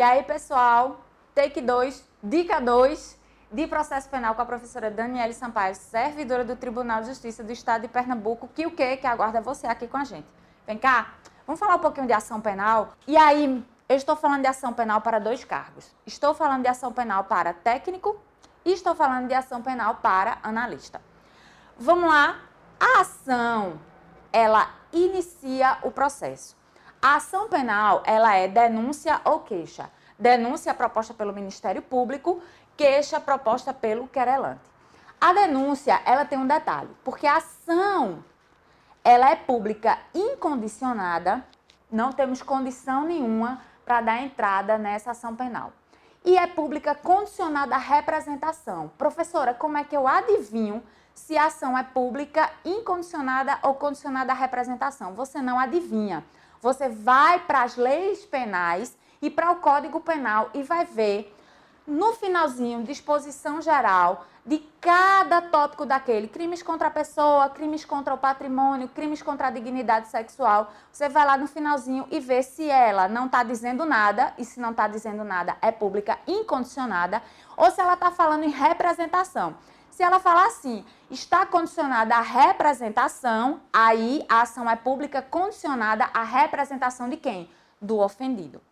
E aí, pessoal, take 2, dica 2 de processo penal com a professora Daniele Sampaio, servidora do Tribunal de Justiça do Estado de Pernambuco, que o que que aguarda você aqui com a gente. Vem cá, vamos falar um pouquinho de ação penal. E aí, eu estou falando de ação penal para dois cargos. Estou falando de ação penal para técnico e estou falando de ação penal para analista. Vamos lá. A ação, ela inicia o processo. A ação penal, ela é denúncia ou queixa. Denúncia proposta pelo Ministério Público, queixa proposta pelo querelante. A denúncia, ela tem um detalhe, porque a ação, ela é pública incondicionada, não temos condição nenhuma para dar entrada nessa ação penal. E é pública condicionada à representação. Professora, como é que eu adivinho se a ação é pública incondicionada ou condicionada à representação? Você não adivinha. Você vai para as leis penais e para o Código Penal e vai ver no finalzinho, disposição geral de cada tópico daquele, crimes contra a pessoa, crimes contra o patrimônio, crimes contra a dignidade sexual, você vai lá no finalzinho e vê se ela não está dizendo nada, e se não está dizendo nada é pública incondicionada, ou se ela está falando em representação. Se ela falar assim, está condicionada à representação, aí a ação é pública condicionada à representação de quem? Do ofendido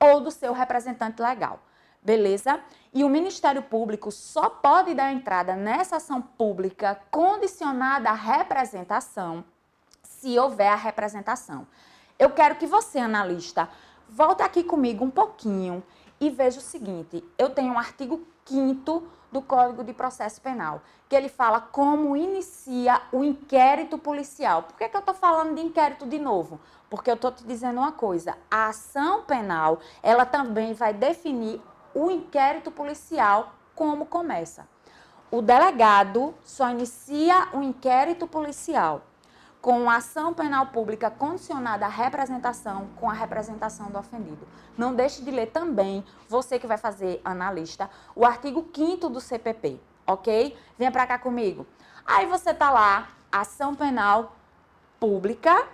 ou do seu representante legal. Beleza? E o Ministério Público só pode dar entrada nessa ação pública condicionada à representação se houver a representação. Eu quero que você, analista, volte aqui comigo um pouquinho e veja o seguinte: eu tenho um artigo 5 do Código de Processo Penal, que ele fala como inicia o inquérito policial. Por que, que eu estou falando de inquérito de novo? Porque eu estou te dizendo uma coisa: a ação penal ela também vai definir o inquérito policial como começa. O delegado só inicia o inquérito policial com ação penal pública condicionada à representação com a representação do ofendido. Não deixe de ler também, você que vai fazer analista, o artigo 5 do CPP, ok? Venha para cá comigo. Aí você tá lá, ação penal pública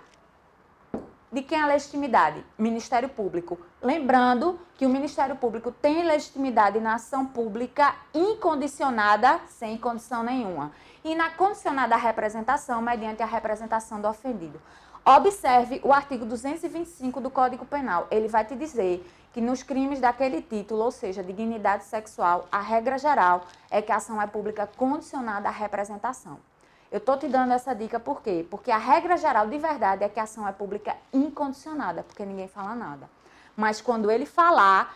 de quem é a legitimidade? Ministério Público. Lembrando que o Ministério Público tem legitimidade na ação pública incondicionada, sem condição nenhuma, e na condicionada representação, mediante a representação do ofendido. Observe o artigo 225 do Código Penal. Ele vai te dizer que nos crimes daquele título, ou seja, dignidade sexual, a regra geral é que a ação é pública condicionada à representação. Eu estou te dando essa dica por quê? Porque a regra geral de verdade é que a ação é pública incondicionada, porque ninguém fala nada. Mas quando ele falar,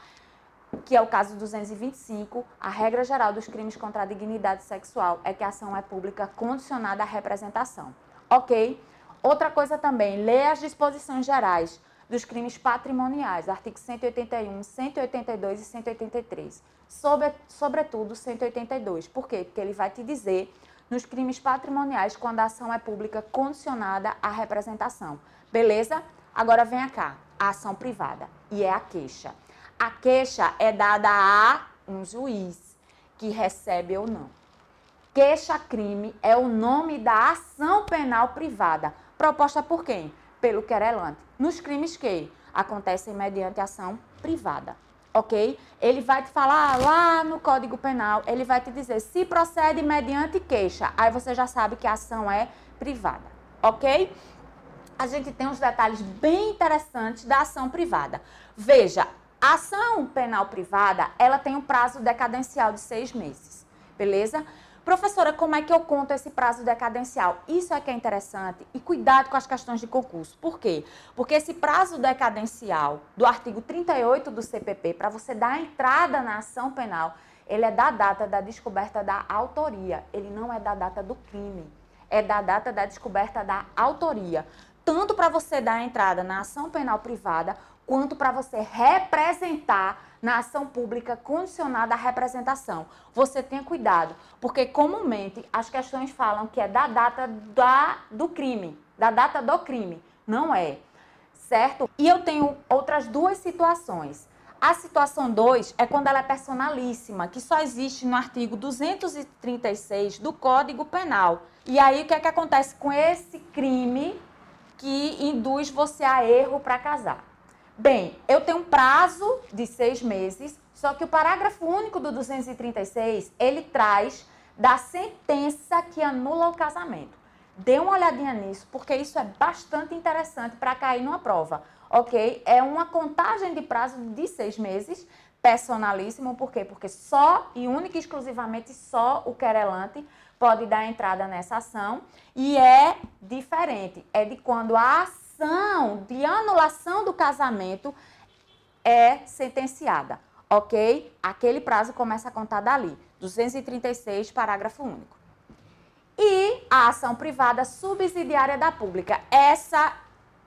que é o caso 225, a regra geral dos crimes contra a dignidade sexual é que a ação é pública condicionada à representação. Ok? Outra coisa também, lê as disposições gerais dos crimes patrimoniais, artigos 181, 182 e 183. Sobre, sobretudo 182. Por quê? Porque ele vai te dizer nos crimes patrimoniais quando a ação é pública condicionada à representação. Beleza? Agora vem cá, a ação privada e é a queixa. A queixa é dada a um juiz que recebe ou não. Queixa-crime é o nome da ação penal privada, proposta por quem? Pelo querelante. Nos crimes que acontecem mediante ação privada ok? Ele vai te falar lá no Código Penal, ele vai te dizer se procede mediante queixa. Aí você já sabe que a ação é privada, ok? A gente tem uns detalhes bem interessantes da ação privada. Veja, a ação penal privada, ela tem um prazo decadencial de seis meses, beleza? Professora, como é que eu conto esse prazo decadencial? Isso é que é interessante e cuidado com as questões de concurso. Por quê? Porque esse prazo decadencial do artigo 38 do CPP, para você dar entrada na ação penal, ele é da data da descoberta da autoria, ele não é da data do crime, é da data da descoberta da autoria. Tanto para você dar entrada na ação penal privada, quanto para você representar na ação pública condicionada à representação. Você tenha cuidado, porque comumente as questões falam que é da data da, do crime, da data do crime. Não é, certo? E eu tenho outras duas situações. A situação 2 é quando ela é personalíssima, que só existe no artigo 236 do Código Penal. E aí o que é que acontece com esse crime que induz você a erro para casar? Bem, eu tenho um prazo de seis meses, só que o parágrafo único do 236, ele traz da sentença que anula o casamento. Dê uma olhadinha nisso, porque isso é bastante interessante para cair numa prova, ok? É uma contagem de prazo de seis meses, personalíssimo, por quê? Porque só e única e exclusivamente só o querelante pode dar entrada nessa ação e é diferente, é de quando a ação de anulação do casamento é sentenciada, ok? Aquele prazo começa a contar dali, 236, parágrafo único. E a ação privada subsidiária da pública, essa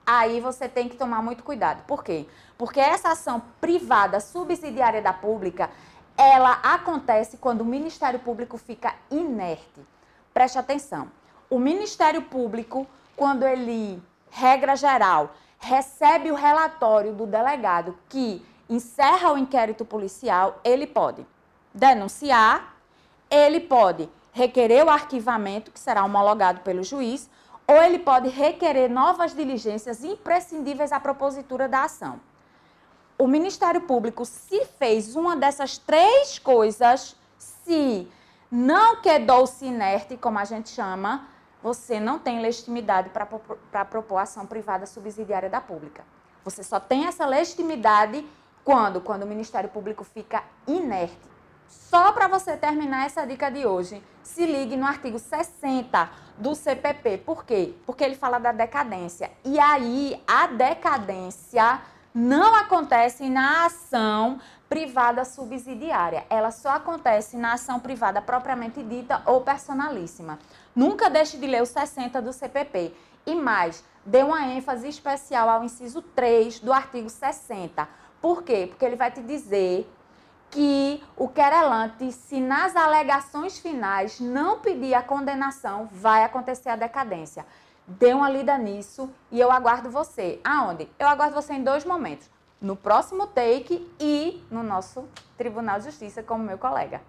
aí você tem que tomar muito cuidado. Por quê? Porque essa ação privada subsidiária da pública, ela acontece quando o Ministério Público fica inerte. Preste atenção. O Ministério Público, quando ele, regra geral, recebe o relatório do delegado que encerra o inquérito policial, ele pode denunciar, ele pode requerer o arquivamento, que será homologado pelo juiz, ou ele pode requerer novas diligências imprescindíveis à propositura da ação. O Ministério Público, se fez uma dessas três coisas, se não quedou-se inerte, como a gente chama, você não tem legitimidade para propor ação privada subsidiária da pública. Você só tem essa legitimidade quando? Quando o Ministério Público fica inerte. Só para você terminar essa dica de hoje, se ligue no artigo 60 do CPP. Por quê? Porque ele fala da decadência. E aí, a decadência não acontece na ação privada subsidiária. Ela só acontece na ação privada propriamente dita ou personalíssima. Nunca deixe de ler o 60 do CPP. E mais, dê uma ênfase especial ao inciso 3 do artigo 60. Por quê? Porque ele vai te dizer que o querelante, se nas alegações finais não pedir a condenação, vai acontecer a decadência. Dê uma lida nisso e eu aguardo você. Aonde? Eu aguardo você em dois momentos. No próximo take e no nosso Tribunal de Justiça como meu colega.